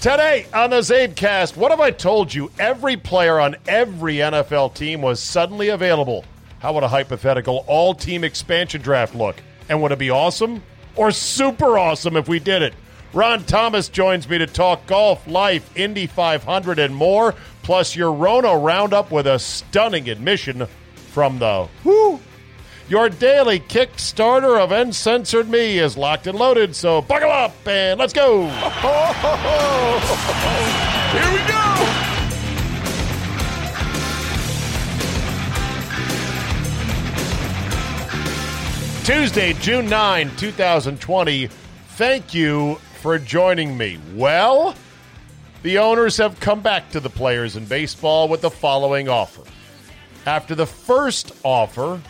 Today on the CzabeCast, what have I told you? Every player on every NFL team was suddenly available. How would a hypothetical all team expansion draft look? And would it be awesome or super awesome if we did it? Ron Thomas joins me to talk golf, life, Indy 500, and more, plus your Rona roundup with a stunning admission from the WHO. Your daily Kickstarter of Uncensored Me is locked and loaded, so buckle up and let's go. Here we go. Tuesday, June 9, 2020. Thank you for joining me. Well, the owners have come back to the players in baseball with the following offer. After the first offer,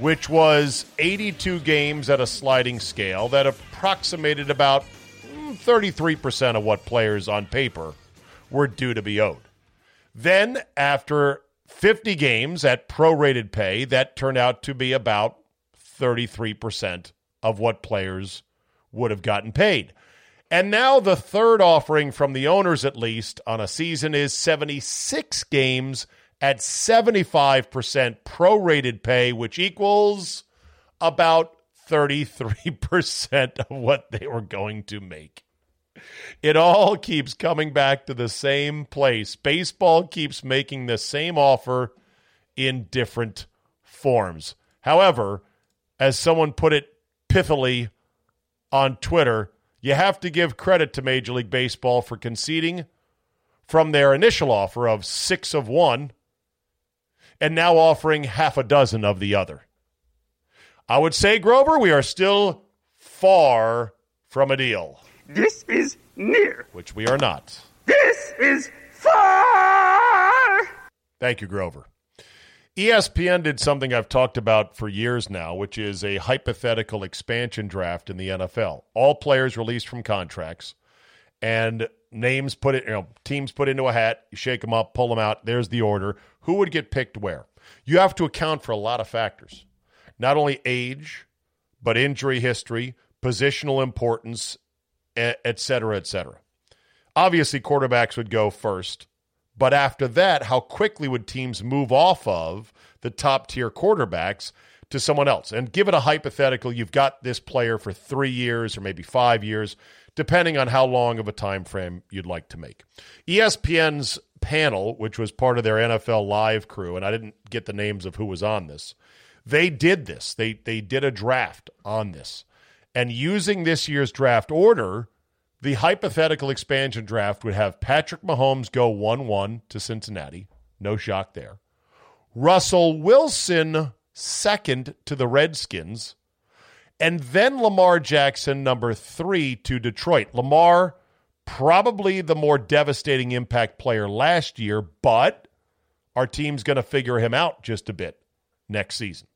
which was 82 games at a sliding scale that approximated about mm, 33% of what players on paper were due to be owed. Then, after 50 games at prorated pay, that turned out to be about 33% of what players would have gotten paid. And now the third offering from the owners, at least, on a season is 76 games at 75% prorated pay, which equals about 33% of what they were going to make. It all keeps coming back to the same place. Baseball keeps making the same offer in different forms. However, as someone put it pithily on Twitter, you have to give credit to Major League Baseball for conceding from their initial offer of six of one and now offering half a dozen of the other. I would say, Grover, we are still far from a deal, This is near. which we are not. This is far. Thank you, Grover. ESPN did something I've talked about for years now, which is a hypothetical expansion draft in the NFL. All players released from contracts and names put it, you know, teams put into a hat, you shake them up, pull them out. There's the order. Who would get picked where? You have to account for a lot of factors, not only age, but injury history, positional importance, et cetera, et cetera. Obviously, quarterbacks would go first. But after that, how quickly would teams move off of the top tier quarterbacks to someone else? And give it a hypothetical you've got this player for three years or maybe five years, depending on how long of a time frame you'd like to make. ESPN's panel, which was part of their NFL live crew, and I didn't get the names of who was on this, they did this. They they did a draft on this. And using this year's draft order, the hypothetical expansion draft would have Patrick Mahomes go 1 1 to Cincinnati. No shock there. Russell Wilson second to the Redskins. And then Lamar Jackson, number three, to Detroit. Lamar, probably the more devastating impact player last year, but our team's going to figure him out just a bit next season.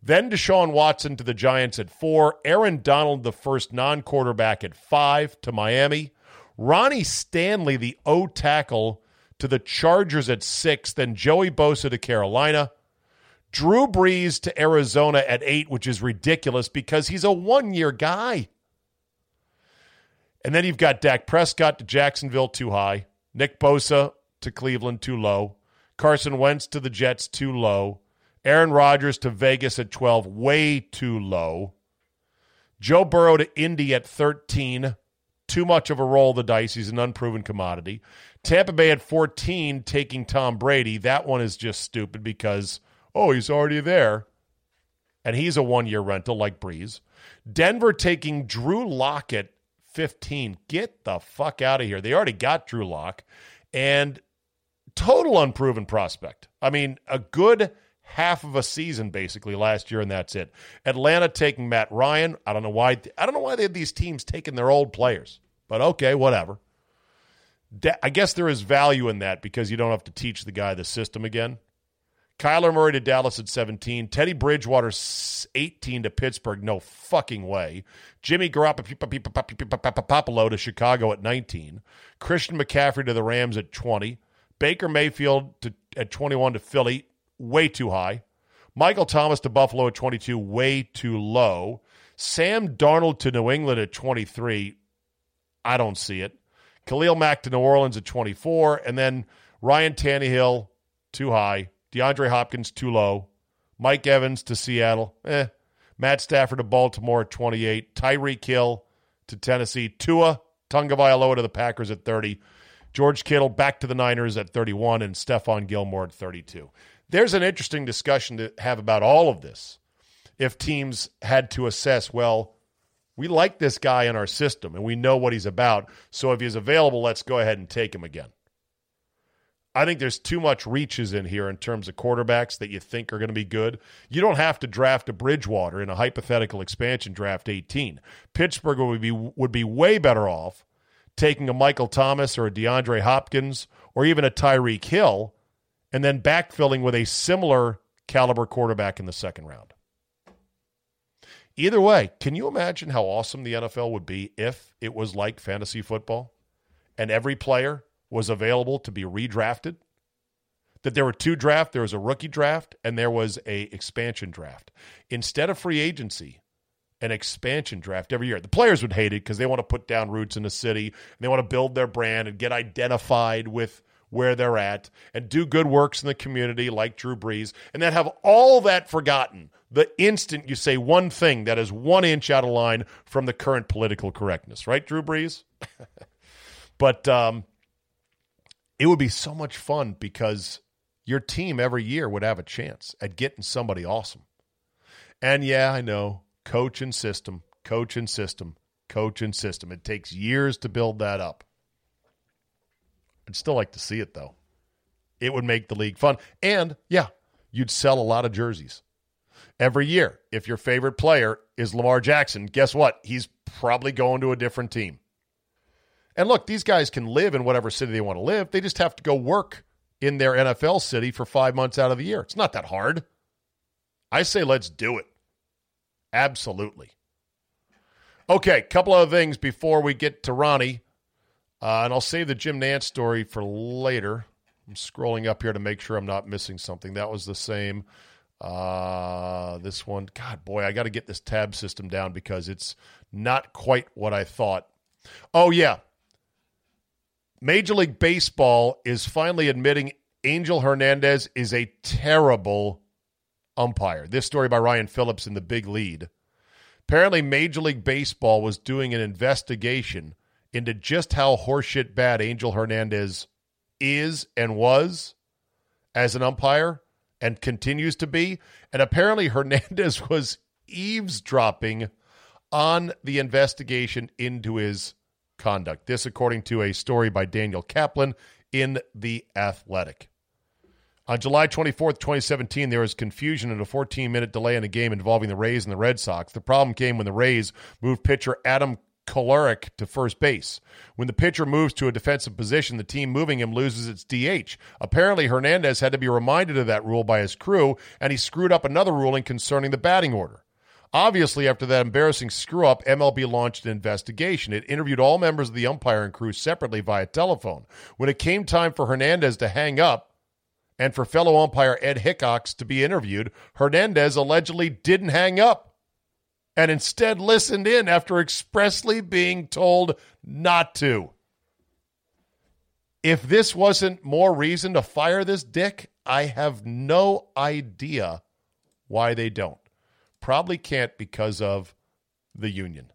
Then Deshaun Watson to the Giants at four. Aaron Donald, the first non quarterback, at five to Miami. Ronnie Stanley, the O tackle, to the Chargers at six. Then Joey Bosa to Carolina. Drew Brees to Arizona at eight, which is ridiculous because he's a one year guy. And then you've got Dak Prescott to Jacksonville, too high. Nick Bosa to Cleveland, too low. Carson Wentz to the Jets, too low. Aaron Rodgers to Vegas at 12, way too low. Joe Burrow to Indy at 13, too much of a roll of the dice. He's an unproven commodity. Tampa Bay at 14 taking Tom Brady. That one is just stupid because, oh, he's already there. And he's a one year rental like Brees. Denver taking Drew Lock at 15. Get the fuck out of here. They already got Drew Lock. And total unproven prospect. I mean, a good half of a season basically last year, and that's it. Atlanta taking Matt Ryan. I don't know why. I don't know why they have these teams taking their old players, but okay, whatever. I guess there is value in that because you don't have to teach the guy the system again. Kyler Murray to Dallas at 17. Teddy Bridgewater 18 to Pittsburgh. No fucking way. Jimmy Garoppolo to Chicago at 19. Christian McCaffrey to the Rams at 20. Baker Mayfield to, at 21 to Philly. Way too high. Michael Thomas to Buffalo at 22. Way too low. Sam Darnold to New England at 23. I don't see it. Khalil Mack to New Orleans at 24. And then Ryan Tannehill, too high. DeAndre Hopkins, too low. Mike Evans to Seattle, eh. Matt Stafford to Baltimore at 28. Tyreek Hill to Tennessee. Tua Tagovailoa to the Packers at 30. George Kittle back to the Niners at 31. And Stephon Gilmore at 32. There's an interesting discussion to have about all of this. If teams had to assess, well, we like this guy in our system and we know what he's about. So if he's available, let's go ahead and take him again. I think there's too much reaches in here in terms of quarterbacks that you think are going to be good. You don't have to draft a Bridgewater in a hypothetical expansion draft 18. Pittsburgh would be would be way better off taking a Michael Thomas or a DeAndre Hopkins or even a Tyreek Hill and then backfilling with a similar caliber quarterback in the second round. Either way, can you imagine how awesome the NFL would be if it was like fantasy football and every player was available to be redrafted. That there were two drafts, there was a rookie draft and there was a expansion draft. Instead of free agency, an expansion draft every year. The players would hate it because they want to put down roots in the city and they want to build their brand and get identified with where they're at and do good works in the community like Drew Brees and then have all that forgotten the instant you say one thing that is one inch out of line from the current political correctness, right, Drew Brees? but um, it would be so much fun because your team every year would have a chance at getting somebody awesome. And yeah, I know, coach and system, coach and system, coach and system. It takes years to build that up. I'd still like to see it though. It would make the league fun. And yeah, you'd sell a lot of jerseys. Every year, if your favorite player is Lamar Jackson, guess what? He's probably going to a different team. And look, these guys can live in whatever city they want to live. They just have to go work in their NFL city for five months out of the year. It's not that hard. I say let's do it. Absolutely. Okay, couple other things before we get to Ronnie. Uh, and I'll save the Jim Nantz story for later. I'm scrolling up here to make sure I'm not missing something. That was the same. Uh, this one, God, boy, I got to get this tab system down because it's not quite what I thought. Oh, yeah. Major League Baseball is finally admitting Angel Hernandez is a terrible umpire. This story by Ryan Phillips in the big lead. Apparently, Major League Baseball was doing an investigation into just how horseshit bad Angel Hernandez is and was as an umpire and continues to be. And apparently, Hernandez was eavesdropping on the investigation into his conduct. This, according to a story by Daniel Kaplan in The Athletic. On July 24th, 2017, there was confusion and a 14 minute delay in a game involving the Rays and the Red Sox. The problem came when the Rays moved pitcher Adam Kolarek to first base. When the pitcher moves to a defensive position, the team moving him loses its DH. Apparently, Hernandez had to be reminded of that rule by his crew, and he screwed up another ruling concerning the batting order. Obviously, after that embarrassing screw up, MLB launched an investigation. It interviewed all members of the umpiring crew separately via telephone. When it came time for Hernandez to hang up and for fellow umpire Ed Hickox to be interviewed, Hernandez allegedly didn't hang up and instead listened in after expressly being told not to. If this wasn't more reason to fire this dick, I have no idea why they don't. Probably can't because of the union.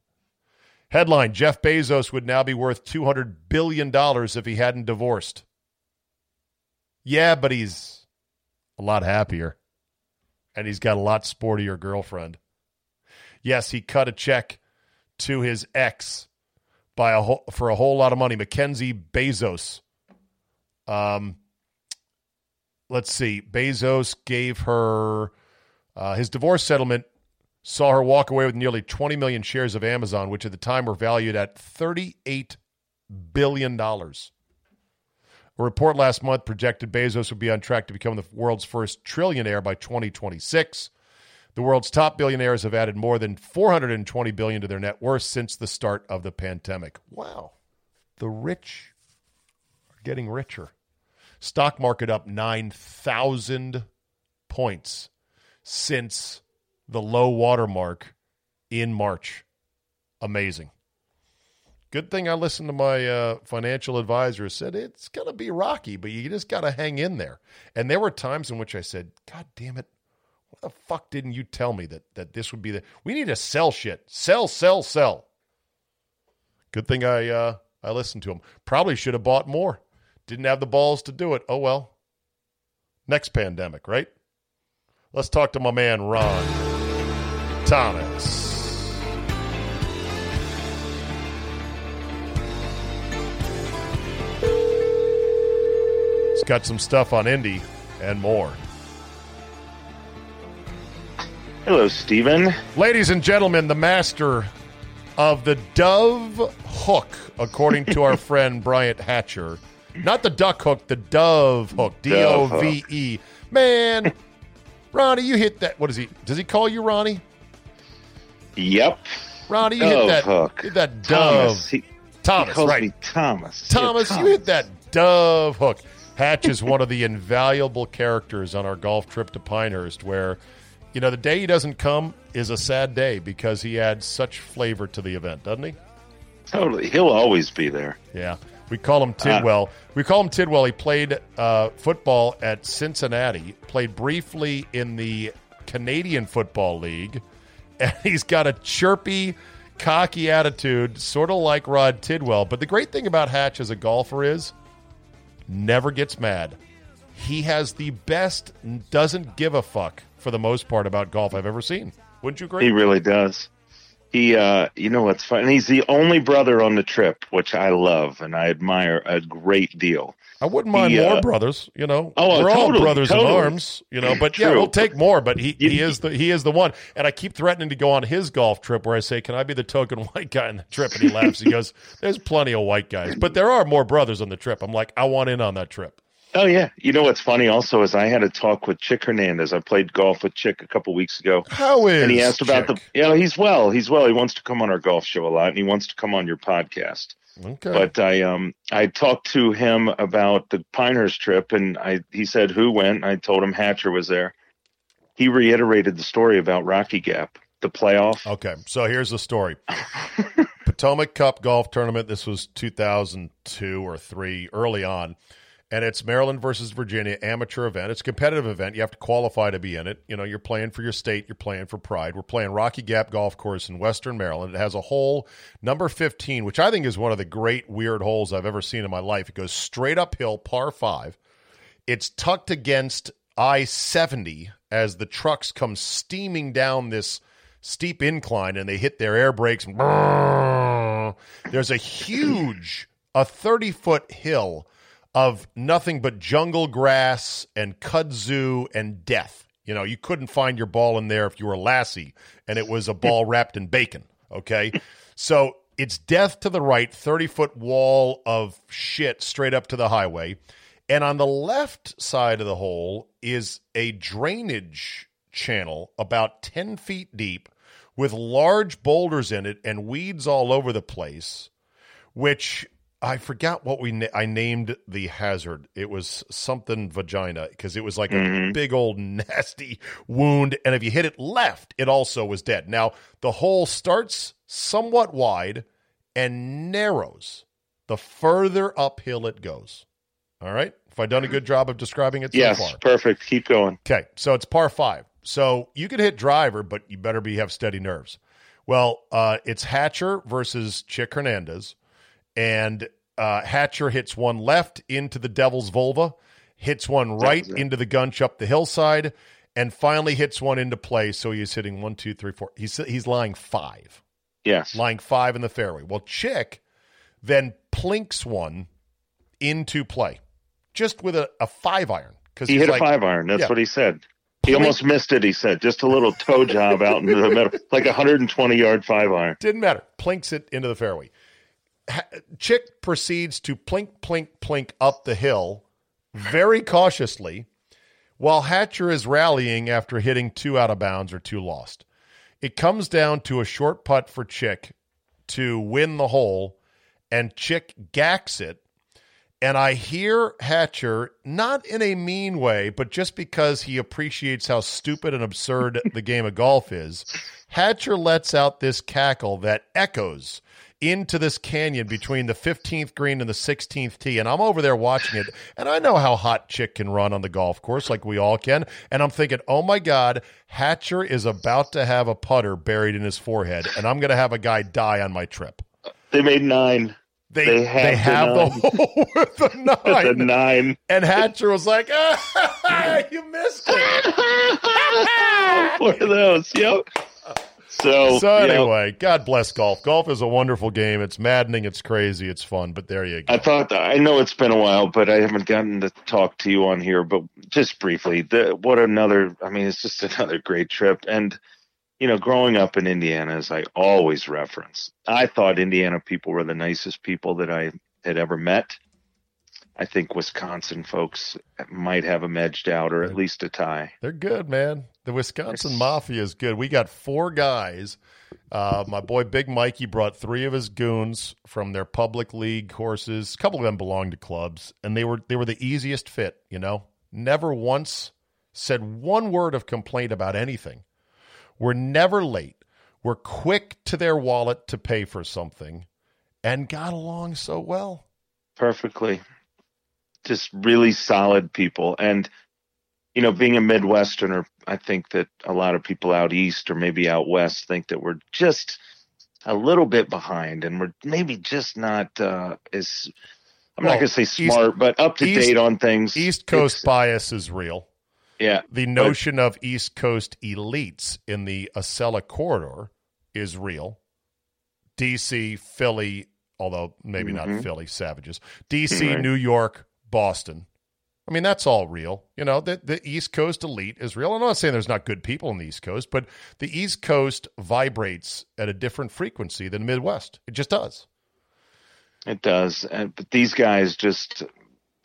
Headline Jeff Bezos would now be worth $200 billion if he hadn't divorced. Yeah, but he's a lot happier. And he's got a lot sportier girlfriend. Yes, he cut a check to his ex by a whole, for a whole lot of money. Mackenzie Bezos. Um, let's see. Bezos gave her uh, his divorce settlement saw her walk away with nearly 20 million shares of Amazon, which at the time were valued at $38 billion. A report last month projected Bezos would be on track to become the world's first trillionaire by 2026. The world's top billionaires have added more than 420 billion to their net worth since the start of the pandemic. Wow. The rich are getting richer. Stock market up 9,000 points since the low water mark in March. Amazing. Good thing I listened to my uh, financial advisor said it's going to be rocky, but you just got to hang in there. And there were times in which I said, God damn it. What the fuck didn't you tell me that, that this would be the. We need to sell shit. Sell, sell, sell. Good thing I, uh, I listened to him. Probably should have bought more. Didn't have the balls to do it. Oh well. Next pandemic, right? Let's talk to my man, Ron. Thomas. He's got some stuff on Indy and more. Hello, Stephen. Ladies and gentlemen, the master of the dove hook, according to our friend Bryant Hatcher. Not the duck hook, the dove hook. D O V E. Man, Ronnie, you hit that. What is he? Does he call you Ronnie? Yep. Ronnie, you hit that. hook. Hit that dove. Thomas. He, Thomas, he right. Thomas. Thomas, Yeah, you hit that dove hook. Hatch is one of the invaluable characters on our golf trip to Pinehurst, where, you know, the day he doesn't come is a sad day because he adds such flavor to the event, doesn't he? Totally. He'll always be there. Yeah. We call him Tidwell. we call him Tidwell. He played uh, football at Cincinnati, played briefly in the Canadian Football League, and he's got a chirpy, cocky attitude, sort of like Rod Tidwell. But the great thing about Hatch as a golfer is never gets mad. He has the best, doesn't give a fuck for the most part about golf I've ever seen. Wouldn't you agree? He really does. He, uh, you know what's funny? He's the only brother on the trip, which I love and I admire a great deal. I wouldn't mind He, uh, more brothers. You know, Oh, we're all brothers totally. in arms. You know, but yeah, we'll take more. But he, You- he is the he is the one. And I keep threatening to go on his golf trip where I say, "Can I be the token white guy on the trip?" And he laughs. He goes, "There's plenty of white guys, but there are more brothers on the trip." I'm like, I want in on that trip. Oh yeah. You know what's funny also is I had a talk with Chick Hernandez. I played golf with Chick a couple weeks ago. How is? and he asked about Chick? the you know he's well he's well he wants to come on our golf show a lot and he wants to come on your podcast Okay. but i um i talked to him about the pinehurst trip and i he said who went i told him hatcher was there he reiterated the story about rocky gap the playoff Okay, so here's the story. Potomac Cup golf tournament. This was 2002 or three, early on, and it's Maryland versus Virginia amateur event. It's a competitive event. You have to qualify to be in it. You know, you're playing for your state. You're playing for pride. We're playing Rocky Gap Golf Course in Western Maryland. It has a hole number 15, which I think is one of the great weird holes I've ever seen in my life. It goes straight uphill, par five. It's tucked against I 70 as the trucks come steaming down this steep incline and they hit their air brakes. There's a huge, a 30 foot hill of nothing but jungle grass and kudzu and death. You know, you couldn't find your ball in there if you were a Lassie and it was a ball wrapped in bacon. Okay. So it's death to the right, 30 foot wall of shit straight up to the highway. And on the left side of the hole is a drainage channel about 10 feet deep with large boulders in it and weeds all over the place, which I forgot what we na- I named the hazard. It was something vagina because it was like a big old nasty wound and if you hit it left, it also was dead. Now, the hole starts somewhat wide and narrows the further uphill it goes. All right? If I done a good job of describing it so yes far. perfect keep going Okay, so it's par five. So you can hit driver, but you better be have steady nerves. Well, uh, it's Hatcher versus Chick Hernandez, and uh, Hatcher hits one left into the Devil's vulva, hits one right into the gunch up the hillside, and finally hits one into play. So he is hitting one, two, three, four. He's he's lying five, Yes. lying five in the fairway. Well, Chick then plinks one into play, just with a, a five iron because He hit a five iron. That's Yeah. what he said. He almost missed it. He said just a little toe job out into the middle, like a 120 yard five iron. Didn't matter. Plinks it into the fairway. Chick proceeds to plink, plink, plink up the hill very cautiously while Hatcher is rallying after hitting two out of bounds or two lost. It comes down to a short putt for Chick to win the hole, and Chick gacks it. And I hear Hatcher, not in a mean way, but just because he appreciates how stupid and absurd the game of golf is, Hatcher lets out this cackle that echoes into this canyon between the 15th green and the 16th tee. And I'm over there watching it, and I know how hot Chick can run on the golf course, like we all can. And I'm thinking, oh my God, Hatcher is about to have a putter buried in his forehead, and I'm going to have a guy die on my trip. They made nine. They, They they have have, the the nine. hole with the nine. The nine. And Hatcher was like, ah, you missed it. One of those. Yep. So, So you know, anyway, God bless golf. Golf is a wonderful game. It's maddening. It's crazy. It's fun. But there you go. I thought I know it's been a while, but I haven't gotten to talk to you on here. But just briefly, the, what another? I mean, it's just another great trip. And you know, growing up in Indiana, as I always reference, I thought Indiana people were the nicest people that I had ever met. I think Wisconsin folks might have them edged out, or at least a tie. They're good, man. The Wisconsin Mafia is good. We got four guys. Uh, my boy Big Mikey brought three of his goons from their public league courses. A couple of them belonged to clubs, and they were they were the easiest fit. You know, never once said one word of complaint about anything. We're never late. We're quick to their wallet to pay for something, and got along so well. perfectly. Just really solid people. And, you know, being a Midwesterner, I think that a lot of people out east or maybe out west think that we're just a little bit behind and we're maybe just not uh, as, I'm Well, not going to say East- smart, but up to East- date on things. East Coast It's- bias is real. Yeah. the notion of East Coast elites in the Acela corridor is real. DC, Philly, although maybe not Mhm. Philly, savages. DC. New York, Boston. I mean, that's all real. You know, the, the East Coast elite is real. I'm not saying there's not good people in the East Coast, but the East Coast vibrates at a different frequency than the Midwest. It just does. It does. And, but these guys just,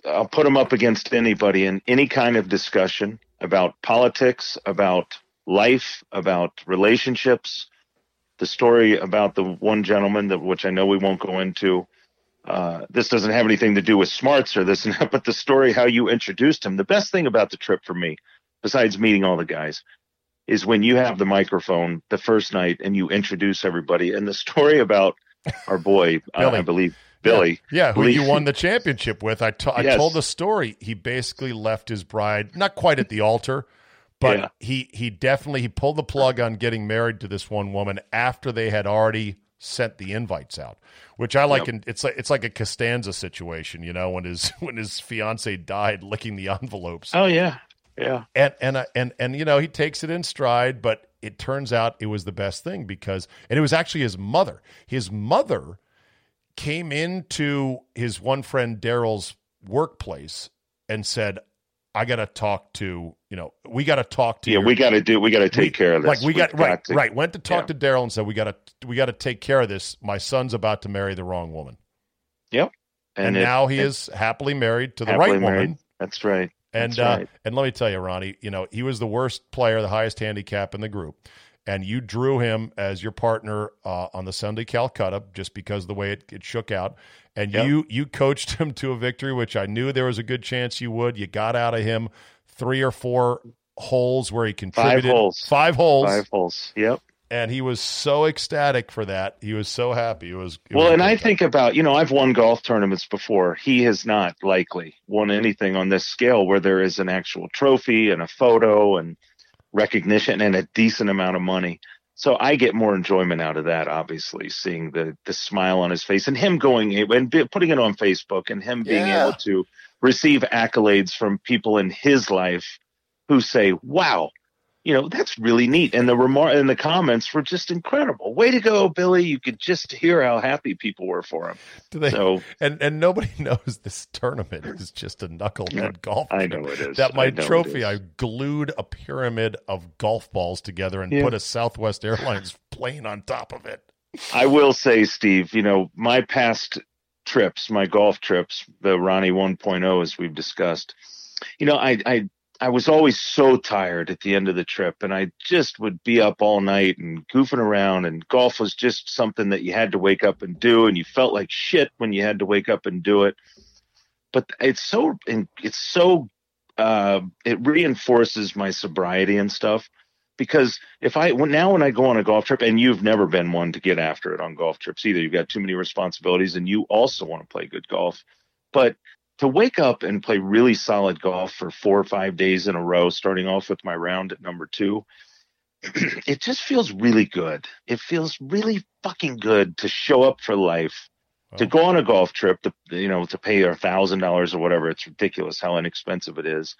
I'll put them up against anybody in any kind of discussion about politics, about life, about relationships. The story about the one gentleman that, which I know we won't go into. Uh, this doesn't have anything to do with smarts or this and that, but the story how you introduced him. The best thing about the trip for me, besides meeting all the guys, is when you have the microphone the first night and you introduce everybody. And the story about our boy, uh. I believe Billy, Yeah, who Lee- you won the championship with. I to- I Yes. told the story. He basically left his bride, not quite at the altar, but Yeah. he he definitely he pulled the plug on getting married to this one woman after they had already sent the invites out. Which I like. Yep. In, it's like it's like a Costanza situation, you know, when his when his fiance died, licking the envelopes Oh yeah, yeah. and and uh, and and you know he takes it in stride but it turns out it was the best thing because and it was actually his mother his mother came into his one friend daryl's workplace and said i gotta talk to you know we gotta talk to Yeah, your- we got to do. We got to take we- care of this. like we We've got right to- right went to talk yeah. to daryl and said we gotta we gotta take care of this my son's about to marry the wrong woman Yep. and, it- now he it- is happily married to the right woman. That's right. and That's uh, right. and let me tell you, Ronnie, you know he was the worst player, the highest handicap in the group, and you drew him as your partner uh, on the Sunday Calcutta just because the way it, it shook out, and Yep. you you coached him to a victory, which I knew there was a good chance you would. You got out of him three or four holes where he contributed holes. five holes, Five holes. Yep. and he was so ecstatic for that. He was so happy. It was it Well, a and I think about you know I've won golf tournaments before. He has not likely won anything on this scale where there is an actual trophy and a photo and recognition and a decent amount of money. So I get more enjoyment out of that, obviously, seeing the the smile on his face and him going and putting it on Facebook and him being Yeah. able to receive accolades from people in his life who say, "Wow, you know that's really neat." And the remark and the comments were just incredible. Way to go, Billy! You could just hear how happy people were for him. Do they, So and and nobody knows this tournament is just a knucklehead Yeah, golf. I know it is. That my I trophy. I glued a pyramid of golf balls together and Yeah. put a Southwest Airlines plane on top of it. I will say, Steve, you know, my past trips, my golf trips, the Ronnie 1.0, as we've discussed, you know, I, I, I was always so tired at the end of the trip and I just would be up all night and goofing around and golf was just something that you had to wake up and do and you felt like shit when you had to wake up and do it. But it's so, it's so, uh, it reinforces my sobriety and stuff because if I now when I go on a golf trip, and you've never been one to get after it on golf trips either, you've got too many responsibilities, and you also want to play good golf, but to wake up and play really solid golf for four or five days in a row, starting off with my round at number two, it just feels really good. It feels really fucking good to show up for life, to go on a golf trip, to you know, to pay a thousand dollars or whatever. It's ridiculous how inexpensive it is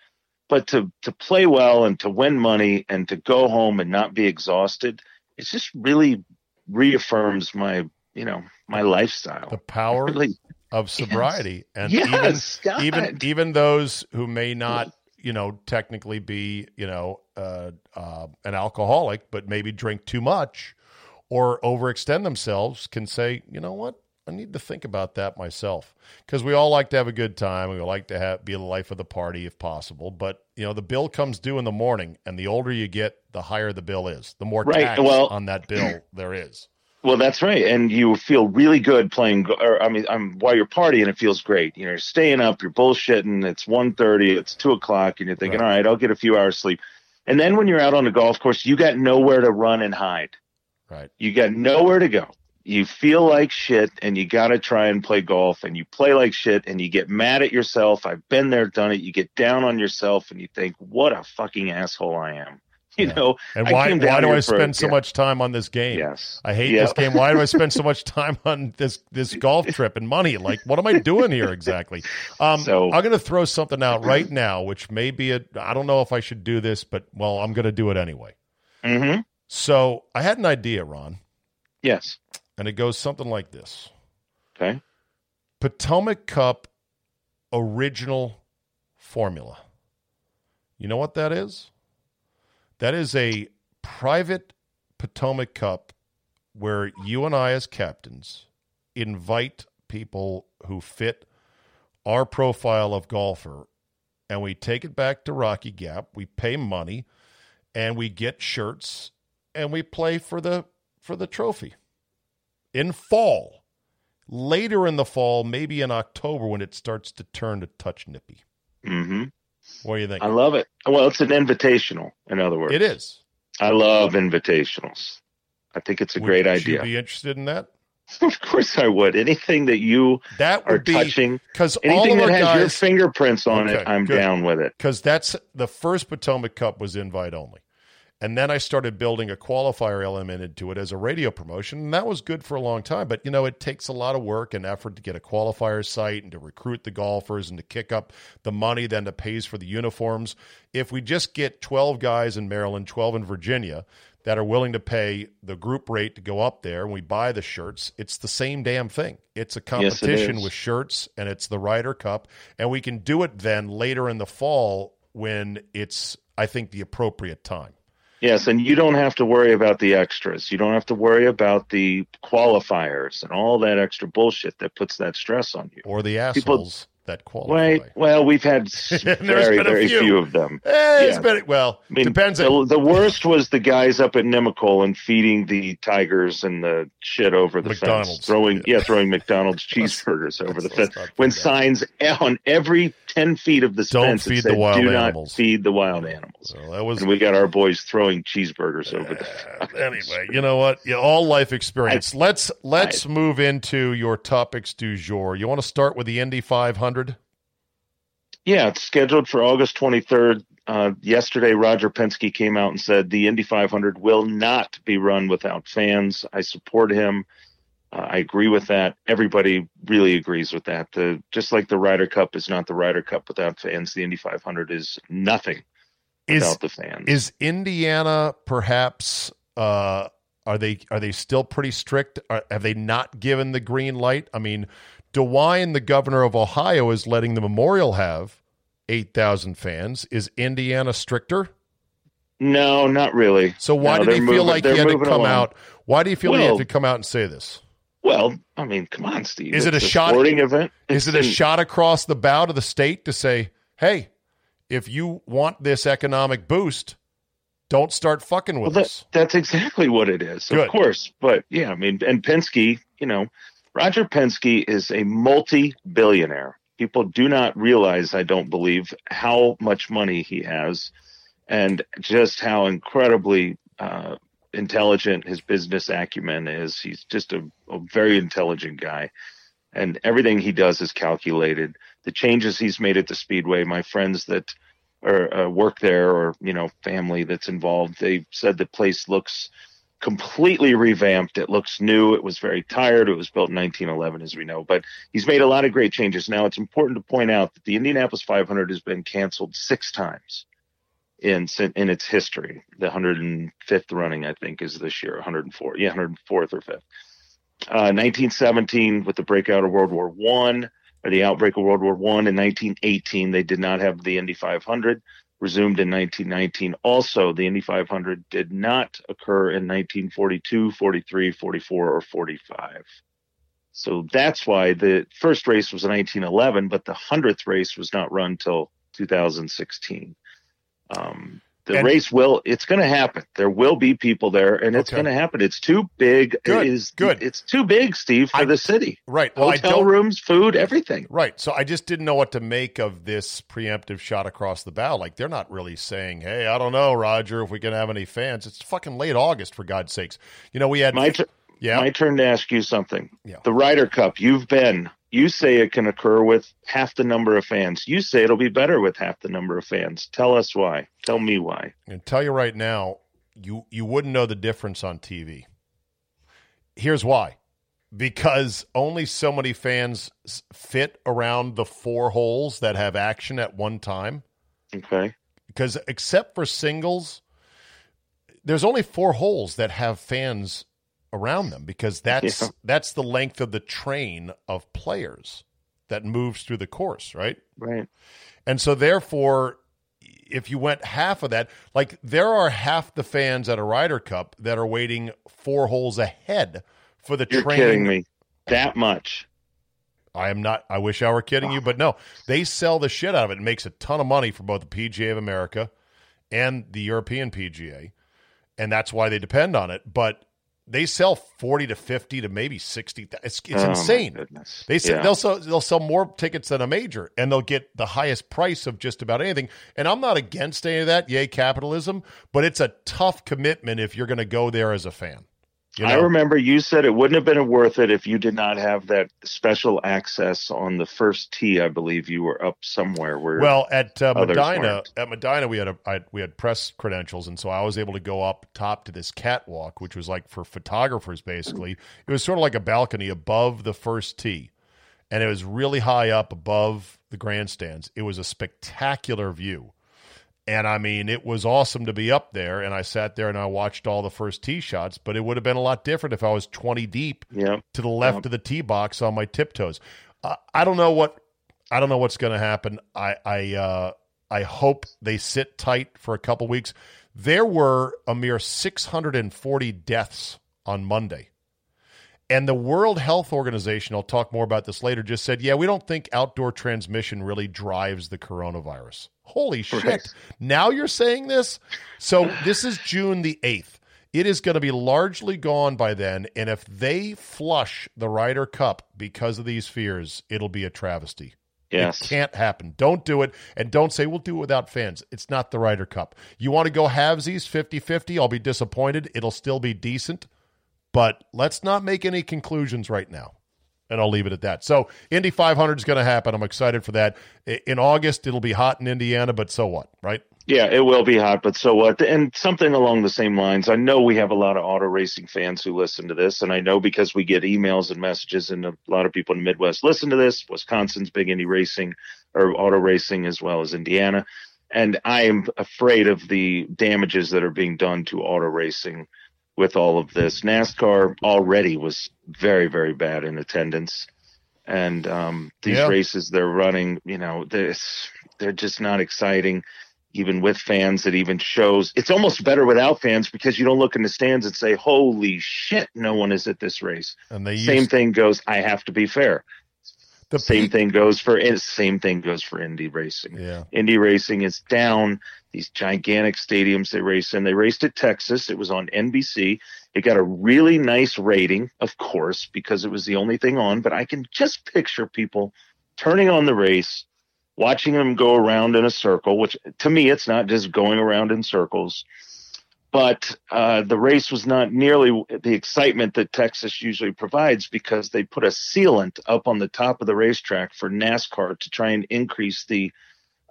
but to to play well and to win money and to go home and not be exhausted it just really reaffirms my you know my lifestyle The power Really, of sobriety, and yes, even God. even even those who may not, you know, technically be, you know, uh, uh, an alcoholic, but maybe drink too much or overextend themselves, can say, you know what, I need to think about that myself, because we all like to have a good time. We like to have be the life of the party if possible, but you know, the bill comes due in the morning, and the older you get, the higher the bill is, the more Right, tax well- on that bill there is. Well that's right and you feel really good playing or i mean i'm while you're partying it feels great you know you're staying up you're bullshitting it's 1.30 it's 2 o'clock and you're thinking Right. all right i'll get a few hours sleep and then when you're out on the golf course you got nowhere to run and hide Right. you got nowhere to go. You feel like shit and you got to try and play golf and you play like shit and you get mad at yourself. I've been there, done it. You get down on yourself and you think, what a fucking asshole I am. You Yeah. know, And why why do I spend so yeah. much time on this game? Yes. I hate Yeah. this game. Why do I spend so much time on this this golf trip and money? Like, what am I doing here exactly? Um, So- I'm going to throw something out right now, which may be a. I don't know if I should do this, but well, I'm going to do it anyway. hmm So I had an idea, Ron, Yes. and it goes something like this: Okay. Potomac Cup original formula. You know what that is? That is a private Potomac Cup where you and I, as captains, invite people who fit our profile of golfer and we take it back to Rocky Gap. We pay money and we get shirts and we play for the for the trophy in fall. Later in the fall, maybe in October when it starts to turn to touch nippy. hmm What do you think? I love it. Well, it's an invitational, in other words. It is. I love invitationals. I think it's a great idea. Would great you idea. be interested in that? of course I would. Anything that you That are be touching, because all anything that has your fingerprints on Okay, it, I'm good. down with it. because that's the first Potomac Cup was invite only. And then I started building a qualifier element into it as a radio promotion. And that was good for a long time. But, you know, it takes a lot of work and effort to get a qualifier site and to recruit the golfers and to kick up the money then that pays for the uniforms. If we just get 12 guys in Maryland, 12 in Virginia that are willing to pay the group rate to go up there and we buy the shirts, it's the same damn thing. It's a Yes, it competition with shirts and it's the Ryder Cup. And we can do it then later in the fall when it's, I think, the appropriate time. Yes, and you don't have to worry about the extras. You don't have to worry about the qualifiers and all that extra bullshit that puts that stress on you. Or the People- assholes that qualify. Wait, well, we've had very, very few. few. of them. Eh, it's Yeah. been, well, I mean, depends. The, on, the worst was the guys up at and feeding the tigers and the shit over the McDonald's. fence, throwing Yeah. yeah, throwing McDonald's cheeseburgers over the fence. When signs on every ten feet of the Don't fence feed the said, wild "Do animals." not feed the wild animals." so that was And we got our boys throwing cheeseburgers over the fence. anyway, you know what? Yeah, all life experience. let's let's move into your topics du jour. You want to start with the Indy 500? Yeah, it's scheduled for August 23rd. Uh, yesterday, Roger Penske came out and said the Indy 500 will not be run without fans. I support him. Uh, I agree with that. Everybody really agrees with that. The, just like the Ryder Cup is not the Ryder Cup without fans, the Indy 500 is nothing Is without the fans. is Indiana perhaps uh are they are they still pretty strict? Are, have they not given the green light? I mean, DeWine, the governor of Ohio, is letting the Memorial have eight thousand fans. Is Indiana stricter? no, not really. So why No, did he they're feel moving- like he had to come along. out? Why do you feel he had Well- to come out and say this? Well, I mean, come on, Steve. Is it It's a shot- sporting event? Is It's it a shot across the bow to the state to say, "Hey, if you want this economic boost, don't start fucking Well, with that, us"? that's exactly what it is, Good. of course. But yeah, I mean, and Penske, you know, Roger Penske is a multi-billionaire. People do not realize, I don't believe, how much money he has, and just how incredibly uh, intelligent his business acumen is. He's just a, a very intelligent guy, and everything he does is calculated. The changes he's made at the Speedway, my friends that uh, work there or you know family that's involved they said the place looks completely revamped. It looks new. It was very tired. It was built in 1911 as we know. But he's made a lot of great changes. Now it's important to point out that the indianapolis 500 has been canceled six times in in its history the 105th running i think is this year 104 yeah 104th or 5th uh, 1917 with the breakout of world war one or the outbreak of World War One in 1918. They did not have the Indy 500 resumed in 1919. Also, the Indy 500 did not occur in 1942, 43, 44, or 45. So that's why the first race was 1911, but the hundredth race was not run till 2016. Um, the And- race will it's going to happen there will be people there and it's Okay. going to happen it's too big Good, it is good. it's too big steve for I- the city Right. Well, hotel rooms food everything Right. So I just didn't know what to make of this preemptive shot across the bow. Like they're not really saying, "Hey, I don't know, Roger, if we can have any fans." It's fucking late August for God's sakes. You know, we had My, yeah. my turn to ask you something. Yeah. The Ryder Cup, you've been. You say it can occur with half the number of fans. You say it'll be better with half the number of fans. Tell us why. Tell me why. and tell you right now, you you wouldn't know the difference on TV. Here's why. Because only so many fans fit around the four holes that have action at one time. Okay. because except for singles, there's only four holes that have fans around them because that's Yeah. that's the length of the train of players that moves through the course, right? Right. And so therefore if you went half of that, like there are half the fans at a Ryder Cup that are waiting four holes ahead for the You're train. kidding me. That much. I am not. I wish I were kidding you, but no, they sell the shit out of it. It makes a ton of money for both the PGA of America and the European PGA, and that's why they depend on it. But they sell forty to fifty to maybe sixty. It's, it's Oh, insane. They sell, Yeah. they'll sell they'll sell more tickets than a major, and they'll get the highest price of just about anything. And I'm not against any of that. Yay, capitalism! But it's a tough commitment if you're going to go there as a fan. You I remember you said it wouldn't have been worth it if you did not have that special access on the first tee. I believe you were up somewhere where. Well, at uh, Medina, weren't. at Medina, we had a I, we had press credentials, and so I was able to go up top to this catwalk, which was like for photographers. Basically, it was sort of like a balcony above the first tee, and it was really high up above the grandstands. It was a spectacular view, and I mean, it was awesome to be up there. And I sat there and I watched all the first tee shots, but it would have been a lot different if I was twenty deep yeah. to the left of the tee box on my tiptoes. Uh, I don't know what I don't know what's going to happen. I I uh, I hope they sit tight for a couple weeks. There were a mere 640 deaths on Monday. And the World Health Organization, I'll talk more about this later, just said, yeah, we don't think outdoor transmission really drives the coronavirus. Holy shit. Right. Now you're saying this? So this is June the 8th. It is going to be largely gone by then. And if they flush the Ryder Cup because of these fears, it'll be a travesty. Yes. It can't happen. Don't do it. And don't say, we'll do it without fans. It's not the Ryder Cup. You want to go halvesies 50 50? I'll be disappointed. It'll still be decent. But let's not make any conclusions right now. and I'll leave it at that. So Indy 500 is going to happen. I'm excited for that. In August, it'll be hot in Indiana, but so what, right? Yeah, it will be hot, but so what? And something along the same lines. I know we have a lot of auto racing fans who listen to this, and I know because we get emails and messages, and a lot of people in the Midwest listen to this. Wisconsin's big Indy racing or auto racing as well as Indiana, and I am afraid of the damages that are being done to auto racing with all of this. NASCAR already was very, very bad in attendance, and um, these yeah. races they're running, you know, they're, they're just not exciting even with fans, it even shows it's almost better without fans because you don't look in the stands and say, "Holy shit, no one is at this race." And the same thing goes. I have to be fair. The same peak- thing goes for same thing goes for Indy racing. Yeah, Indy racing is down. These gigantic stadiums they race in. They raced at Texas. It was on NBC. It got a really nice rating, of course, because it was the only thing on. But I can just picture people turning on the race watching them go around in a circle, which to me, it's not just going around in circles, but uh, the race was not nearly the excitement that Texas usually provides because they put a sealant up on the top of the racetrack for NASCAR to try and increase the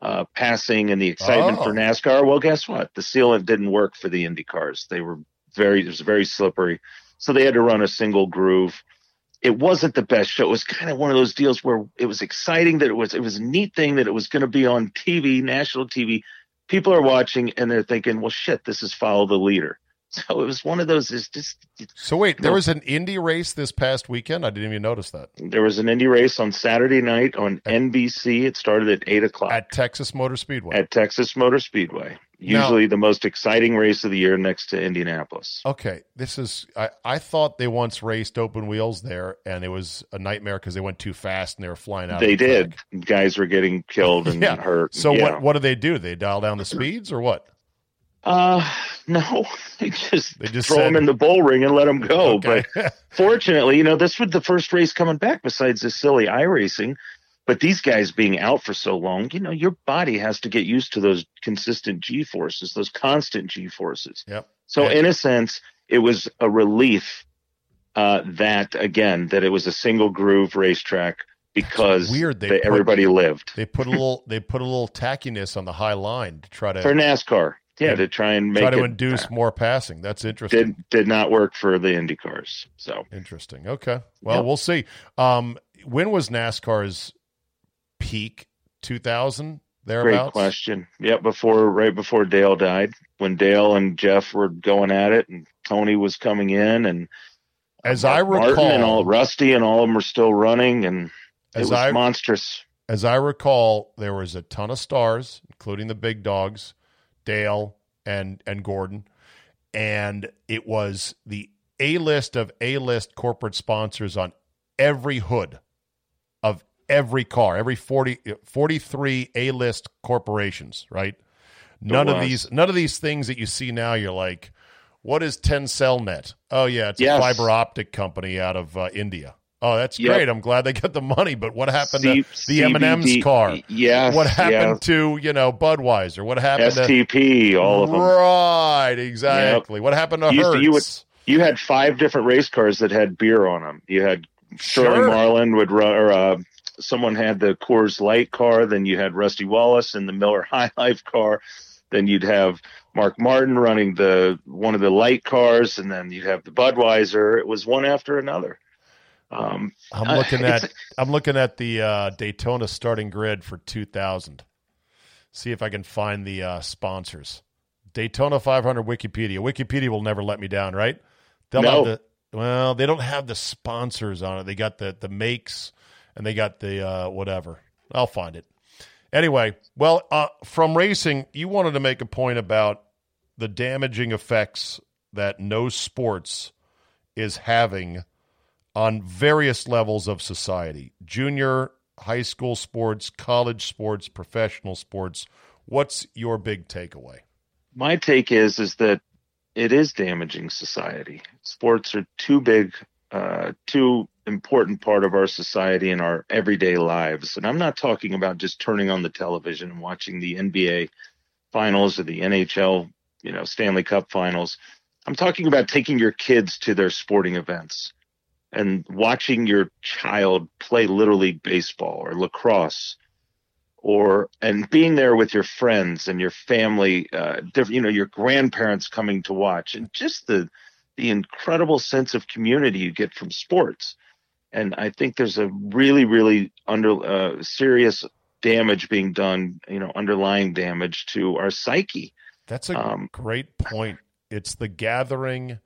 uh, passing and the excitement oh. for NASCAR. Well, guess what? The sealant didn't work for the Indy cars. They were very, it was very slippery. So they had to run a single groove it wasn't the best show. It was kind of one of those deals where it was exciting that it was it was a neat thing that it was going to be on TV, national TV. People are watching and they're thinking, "Well, shit, this is follow the leader." So it was one of those. Is just. So wait, there was an Indy race this past weekend. I didn't even notice that. There was an Indy race on Saturday night on NBC. It started at eight o'clock at Texas Motor Speedway. At Texas Motor Speedway, usually now, the most exciting race of the year, next to Indianapolis. Okay, this is. I, I thought they once raced open wheels there, and it was a nightmare because they went too fast and they were flying out. They the did. Track. Guys were getting killed and yeah. hurt. So yeah. what? What do they do? They dial down the speeds or what? Uh, no, they just, they just throw said, them in the bull ring and let them go. Okay. But fortunately, you know, this was the first race coming back besides the silly iRacing. But these guys being out for so long, you know, your body has to get used to those consistent G forces, those constant G forces. Yep. So in a sense, it was a relief uh, that again that it was a single groove racetrack because weird. They, they put, everybody lived. They put a little they put a little tackiness on the high line to try to for NASCAR. Yeah, to try and make try to it, induce uh, more passing. That's interesting. Did did not work for the Indy cars. So interesting. Okay. Well, yep. we'll see. Um, when was NASCAR's peak? Two thousand thereabouts. Great question. Yeah, before right before Dale died, when Dale and Jeff were going at it, and Tony was coming in, and as I recall, and all Rusty and all of them were still running, and it was I, monstrous. As I recall, there was a ton of stars, including the big dogs Dale, and and Gordon, and it was the A list of A list corporate sponsors on every hood of every car, every 40, 43 A list corporations, right? None of these none of these things that you see now, you're like, what is TencelNet? Oh yeah, it's yes. a fiber optic company out of uh, India. Oh, that's yep. great. I'm glad they got the money, but what happened C- to the M&M's car? Yes. What happened to, you know, Budweiser? What happened STP, to STP? all of them. Right, exactly. Yep. What happened to Hertz? You, would, you had five different race cars that had beer on them. You had Shirley sure. Marlin would run, or uh, someone had the Coors Light car, then you had Rusty Wallace in the Miller High Life car, then you'd have Mark Martin running the one of the light cars, and then you'd have the Budweiser. It was one after another. Um, I'm looking at I'm looking at the uh, Daytona starting grid for 2000. See if I can find the uh, sponsors. Daytona 500 Wikipedia. Wikipedia will never let me down, right? They'll no. have the well, they don't have the sponsors on it. They got the the makes and they got the uh, whatever. I'll find it. Anyway, well, uh, from racing, you wanted to make a point about the damaging effects that no sports is having on various levels of society junior, high school sports, college sports, professional sports. What's your big takeaway? My take is is that it is damaging society. Sports are too big, uh, too important part of our society and our everyday lives. And I'm not talking about just turning on the television and watching the NBA finals or the NHL, you know, Stanley Cup finals. I'm talking about taking your kids to their sporting events and watching your child play little league baseball or lacrosse or and being there with your friends and your family uh you know your grandparents coming to watch and just the the incredible sense of community you get from sports and i think there's a really really under uh, serious damage being done you know underlying damage to our psyche That's a Um, great point. It's the gathering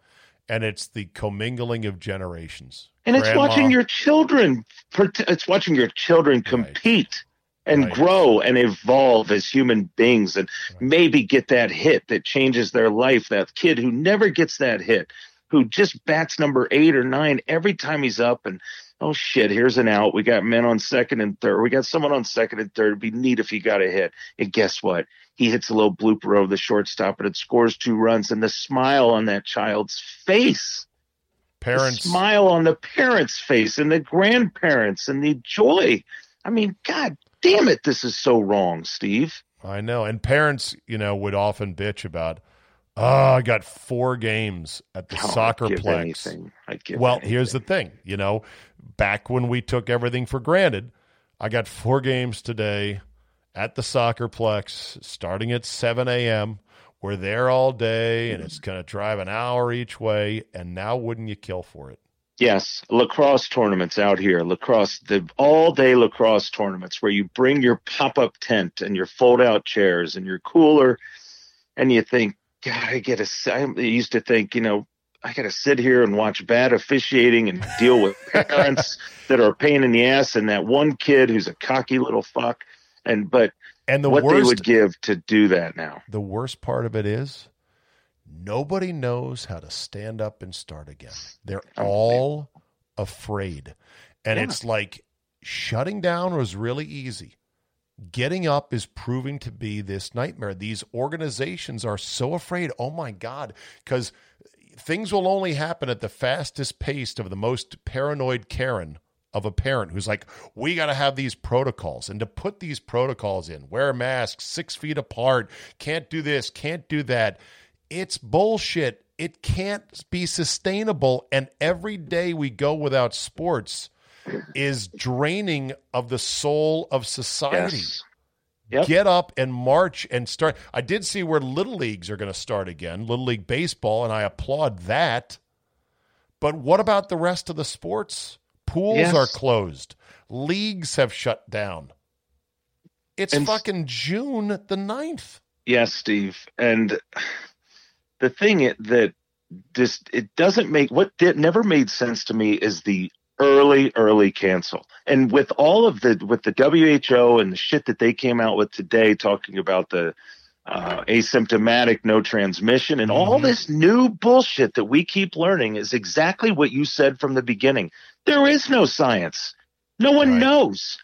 and it's the commingling of generations. and it's watching your children it's watching your children compete and Right. grow and evolve as human beings and Right. maybe get that hit that changes their life that kid who never gets that hit who just bats number eight or nine every time he's up. And oh shit here's an out. We got men on second and third. We got someone on second and third. It'd be neat if he got a hit. And guess what? He hits a little blooper over the shortstop and it scores two runs. And the smile on that child's face. Parents. the smile on the parents' face and the grandparents and the joy. I mean, God damn it, this is so wrong, Steve. I know. And parents, you know, would often bitch about, oh, I got four games at the Oh, soccer plex. Well, anything. here's the thing, you know, back when we took everything for granted, I got four games today at the soccer plex starting at 7 a.m. We're there all day and it's going to drive an hour each way. And now wouldn't you kill for it? Yes, lacrosse tournaments out here, lacrosse, the all day lacrosse tournaments where you bring your pop up tent and your fold out chairs and your cooler, and you think, God, I get to. I used to think, you know, I got to sit here and watch bad officiating and deal with parents that are a pain in the ass and that one kid who's a cocky little fuck. And but And the what they would give to do that now. the worst part of it is nobody knows how to stand up and start again. They're Oh, all afraid. And Yeah. it's like shutting down was really easy. Getting up is proving to be this nightmare. These organizations are so afraid. Oh my God. Because things will only happen at the fastest pace of the most paranoid Karen of a parent who's like, we got to have these protocols. And to put these protocols in, wear masks six feet apart, can't do this, can't do that. It's bullshit. It can't be sustainable. And every day we go without sports is draining of the soul of society. Yes. Yep. Get up and march and start. I did see where little leagues are going to start again, little league baseball, and I applaud that. But what about the rest of the sports? Pools Yes. are closed. Leagues have shut down. It's And- fucking June the 9th. Yes, Steve. And the thing that just it doesn't make what did never made sense to me is the early early cancel. And with all of the with the WHO and the shit that they came out with today talking about the uh, asymptomatic no transmission and all Mhm. this new bullshit that we keep learning is exactly what you said from the beginning. There is no science. No one Right. knows.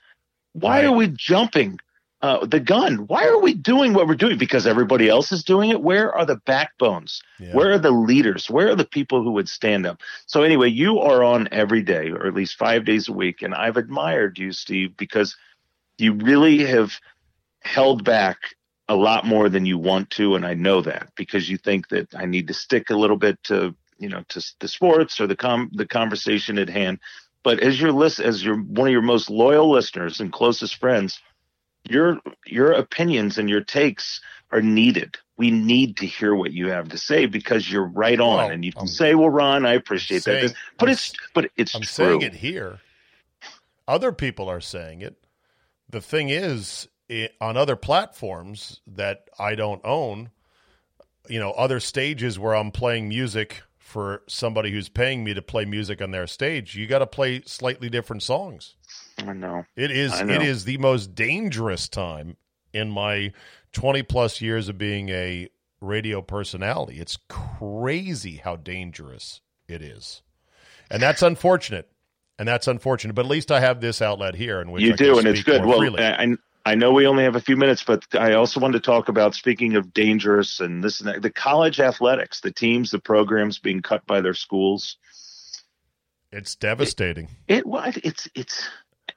Why Right. are we jumping uh, the gun? Why are we doing what we're doing? Because everybody else is doing it? Where are the backbones? Yeah. Where are the leaders? Where are the people who would stand up? So, anyway, you are on every day, or at least five days a week. And I've admired you, Steve, because you really have held back a lot more than you want to. And I know that because you think that I need to stick a little bit to, you know, to the sports or the com- the conversation at hand. But as your list, as your one of your most loyal listeners and closest friends, your your opinions and your takes are needed. We need to hear what you have to say because you're right on, Well, and you can I'm say, "Well, Ron, I appreciate that," but I'm it's but it's I'm true. saying it here. Other people are saying it. The thing is, it, on other platforms that I don't own, you know, other stages where I'm playing music for somebody who's paying me to play music on their stage, you got to play slightly different songs. I know. It is know. it is the most dangerous time in my 20 plus years of being a radio personality. It's crazy how dangerous it is. And that's unfortunate. And that's unfortunate, but at least I have this outlet here in which You I can do, and it's good. Well, freely. I I know we only have a few minutes, but I also wanted to talk about speaking of dangerous and this and that, the college athletics, the teams, the programs being cut by their schools. it's devastating. It what it's it's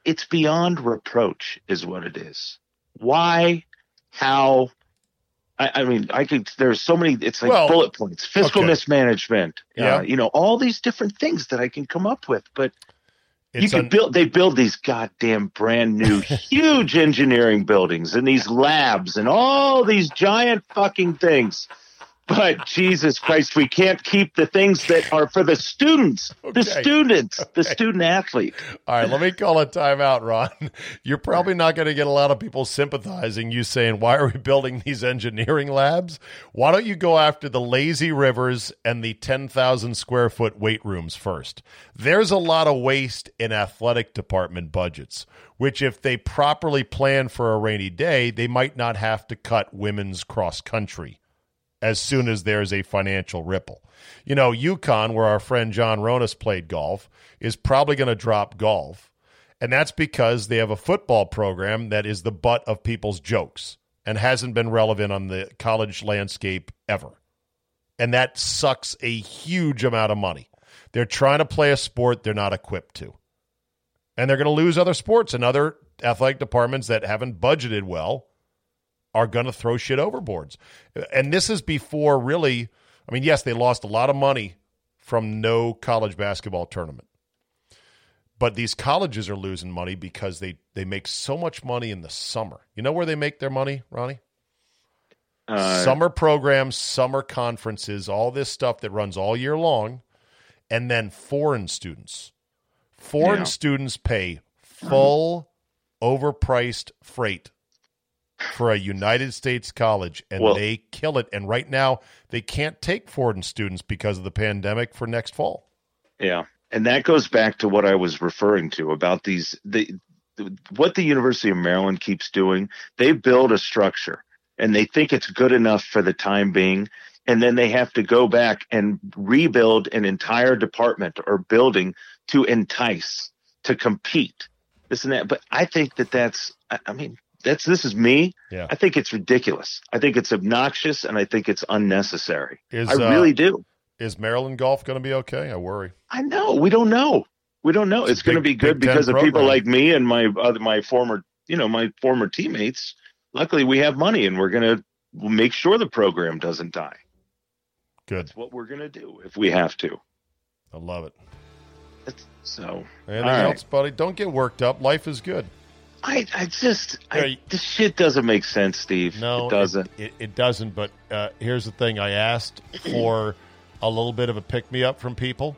it's beyond reproach, is what it is. Why, how, I, I mean, I could. There's so many. It's like Well, bullet points, fiscal okay. mismanagement. Yeah. uh, you know, all these different things that I can come up with. But you It's can un- build. They build these goddamn brand new, huge engineering buildings and these labs and all these giant fucking things. But Jesus Christ, we can't keep the things that are for the students, the Okay. students, the student athlete. All right, let me call a timeout, Ron. You're probably not going to get a lot of people sympathizing you saying, Why are we building these engineering labs? Why don't you go after the lazy rivers and the 10,000 square foot weight rooms first? There's a lot of waste in athletic department budgets, which, if they properly plan for a rainy day, they might not have to cut women's cross country as soon as there's a financial ripple. You know, UConn, where our friend John Ronas played golf, is probably going to drop golf. And that's because they have a football program that is the butt of people's jokes and hasn't been relevant on the college landscape ever. And that sucks a huge amount of money. They're trying to play a sport they're not equipped to. And they're going to lose other sports and other athletic departments that haven't budgeted well are going to throw shit overboards. And this is before really, I mean, yes, they lost a lot of money from no college basketball tournament. But these colleges are losing money because they, they make so much money in the summer. You know where they make their money, Ronnie? Uh, summer programs, summer conferences, all this stuff that runs all year long, and then foreign students. Foreign Yeah. students pay full, overpriced freight for a United States college, and Well- they kill it. And right now, they can't take foreign students because of the pandemic for next fall. Yeah, and that goes back to what I was referring to about these the what the University of Maryland keeps doing. They build a structure and they think it's good enough for the time being, and then they have to go back and rebuild an entire department or building to entice to compete. This and that, but I think that that's. I I mean, that's this is me. Yeah. I think it's ridiculous. I think it's obnoxious, and I think it's unnecessary. Is, I uh, really do. Is Maryland golf going to be okay? I worry. I know. We don't know. We don't know. It's It's, going to be good because of people like me and my other my former, you know, my former teammates. Luckily, we have money, and we're going to make sure the program doesn't die. Good. That's what we're going to do if we have to. I love it. It's, so, Anything right. else, buddy? Don't get worked up. Life is good. I, I just, I, you- this shit doesn't make sense, Steve. No, it doesn't. It, it doesn't. But uh, here's the thing: I asked for a little bit of a pick me up from people.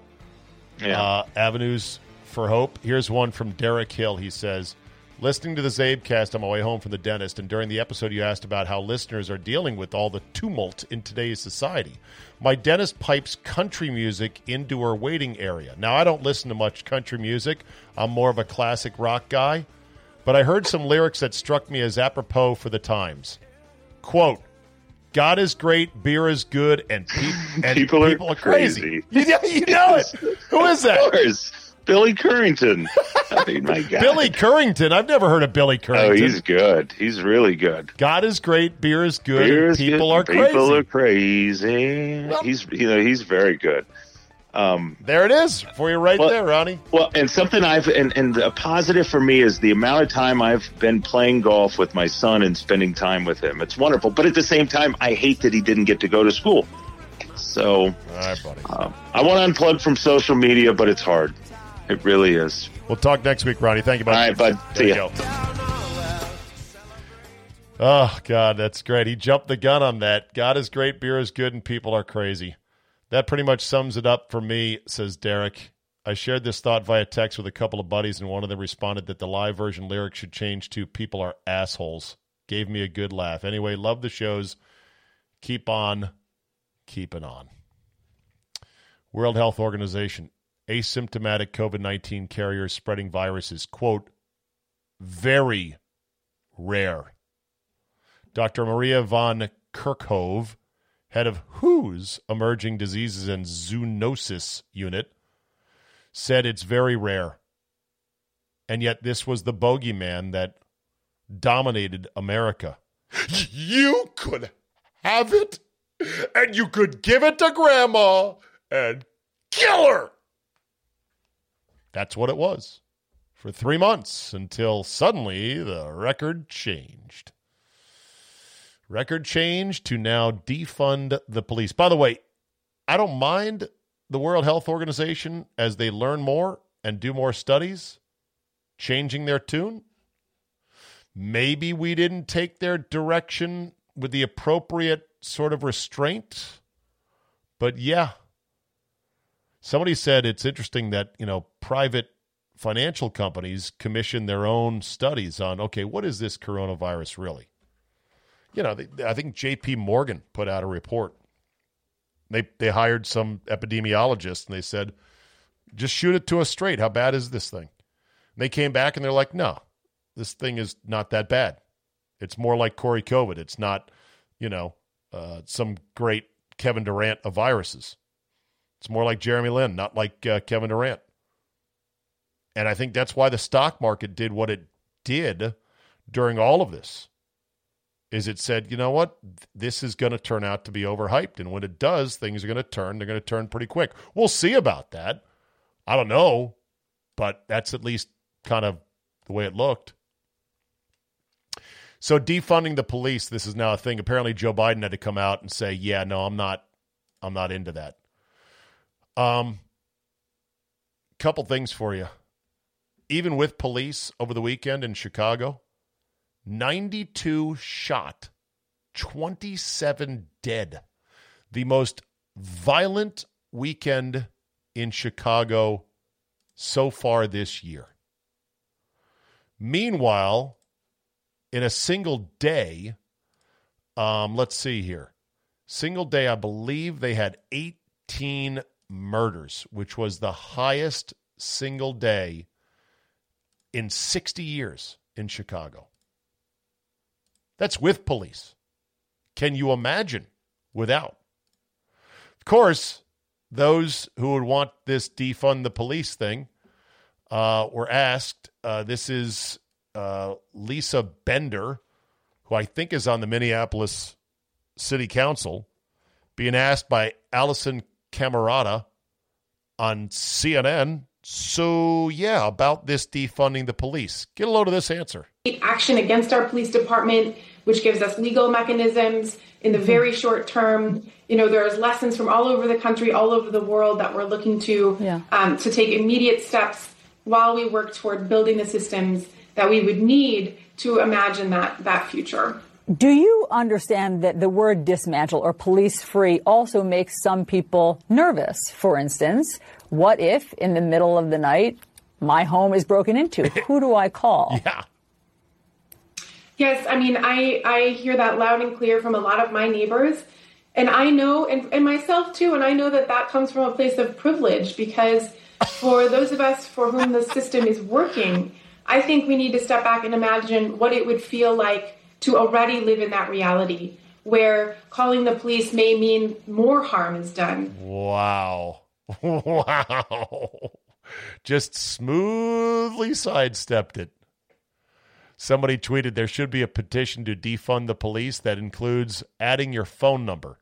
yeah. Uh, avenues for hope. Here's one from Derek Hill. He says, Listening to the CzabeCast on my way home from the dentist, and during the episode, you asked about how listeners are dealing with all the tumult in today's society. My dentist pipes country music into her waiting area. Now, I don't listen to much country music, I'm more of a classic rock guy, but I heard some lyrics that struck me as apropos for the times. Quote, God is great, beer is good, and, pe- and People people, are are, crazy. crazy. You, know- you know it. Who is that? Of course, Billy Currington. I mean, my God. Billy Currington. I've never heard of Billy Currington. Oh, he's good. He's really good. God is great, beer is good, Beer is people good, are crazy. People are crazy. Well- he's you know he's very good. Um, there it is for you right Well- there, Ronnie. well, and something I've and, and a positive for me is the amount of time I've been playing golf with my son and spending time with him. It's wonderful, but at the same time, I hate that he didn't get to go to school. So All right, buddy. um, I want to unplug from social media, but it's hard. It really is. We'll talk next week, Ronnie. Thank you, bud. All right, bud. There See you go. Oh, God, that's great. He jumped the gun on that. God is great, beer is good, and people are crazy. That pretty much sums it up for me, says Derek. I shared this thought via text with a couple of buddies, and one of them responded that the live version lyric should change to People are assholes. Gave me a good laugh. Anyway, love the shows. Keep on keeping on. World Health Organization asymptomatic COVID 19 carriers spreading viruses, quote, very rare. Dr. Maria Van Kerkhove, head of WHO's Emerging Diseases and Zoonosis Unit, said it's very rare. And yet, this was the bogeyman that dominated America. You could have it, and you could give it to grandma and kill her. That's what it was for three months until suddenly the record changed. Record change to now defund the police. By the way, I don't mind the World Health Organization as they learn more and do more studies changing their tune. Maybe we didn't take their direction with the appropriate sort of restraint. But yeah, somebody said it's interesting that, you know, private financial companies commission their own studies on, okay, what is this coronavirus really? You know, they, I think JP Morgan put out a report. They, they hired some epidemiologists and they said, just shoot it to us straight. How bad is this thing? And they came back and they're like, no, this thing is not that bad. It's more like Corey COVID. It's not, you know, uh, some great Kevin Durant of viruses. It's more like Jeremy Lin, not like uh, Kevin Durant. And I think that's why the stock market did what it did during all of this. Is it said, you know what, this is going to turn out to be overhyped, and when it does, things are going to turn. They're going to turn pretty quick. We'll see about that. I don't know, but that's at least kind of the way it looked. So defunding the police, this is now a thing. Apparently, Joe Biden had to come out and say, "Yeah, no, I'm not, I'm not into that." Um, couple things for you. Even with police over the weekend in Chicago, 92 shot, 27 dead. The most violent weekend in Chicago so far this year. Meanwhile, in a single day, um, let's see here. Single day, I believe they had 18 murders, which was the highest single day in 60 years in Chicago. That's with police. Can you imagine without? Of course, those who would want this defund the police thing uh, were asked. Uh, this is uh, Lisa Bender, who I think is on the Minneapolis City Council, being asked by Alisyn Camerota on CNN. So, yeah, about this defunding the police. Get a load of this answer. Action against our police department, which gives us legal mechanisms in the mm-hmm. very short term. You know, there's lessons from all over the country, all over the world that we're looking to yeah. um, to take immediate steps while we work toward building the systems that we would need to imagine that that future. Do you understand that the word dismantle or police free also makes some people nervous? For instance, what if in the middle of the night my home is broken into? Who do I call? Yeah. Yes, I mean, I, I hear that loud and clear from a lot of my neighbors. And I know, and, and myself too, and I know that that comes from a place of privilege because for those of us for whom the system is working, I think we need to step back and imagine what it would feel like to already live in that reality where calling the police may mean more harm is done. Wow. Wow. Just smoothly sidestepped it. Somebody tweeted there should be a petition to defund the police that includes adding your phone number.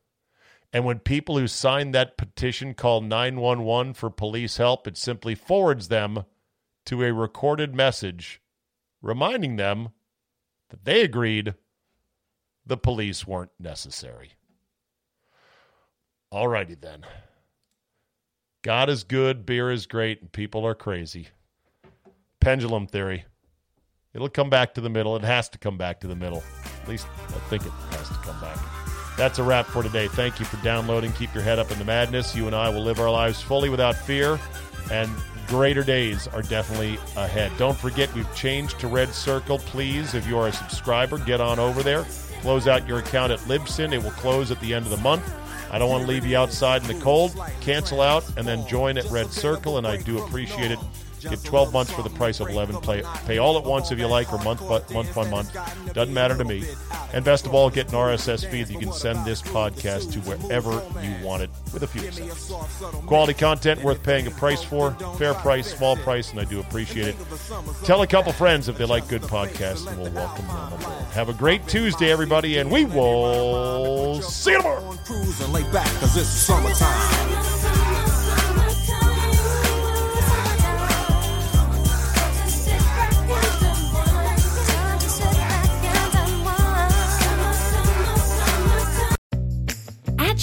And when people who sign that petition call 911 for police help, it simply forwards them to a recorded message reminding them that they agreed the police weren't necessary. All righty then. God is good, beer is great, and people are crazy. Pendulum theory. It'll come back to the middle. It has to come back to the middle. At least I think it has to come back. That's a wrap for today. Thank you for downloading. Keep your head up in the madness. You and I will live our lives fully without fear. And greater days are definitely ahead. Don't forget, we've changed to Red Circle. Please, if you are a subscriber, get on over there. Close out your account at Libsyn. It will close at the end of the month. I don't want to leave you outside in the cold. Cancel out and then join at Red Circle, and I do appreciate it. Get 12 months for the price of 11. Play, pay all at once if you like, or month month by month. Doesn't matter to me. And best of all, get an RSS feed that you can send this podcast to wherever you want it with a few cents. Quality content worth paying a price for. Fair price, small price, and I do appreciate it. Tell a couple friends if they like good podcasts, and we'll welcome them aboard. Have a great Tuesday, everybody, and we will see you tomorrow.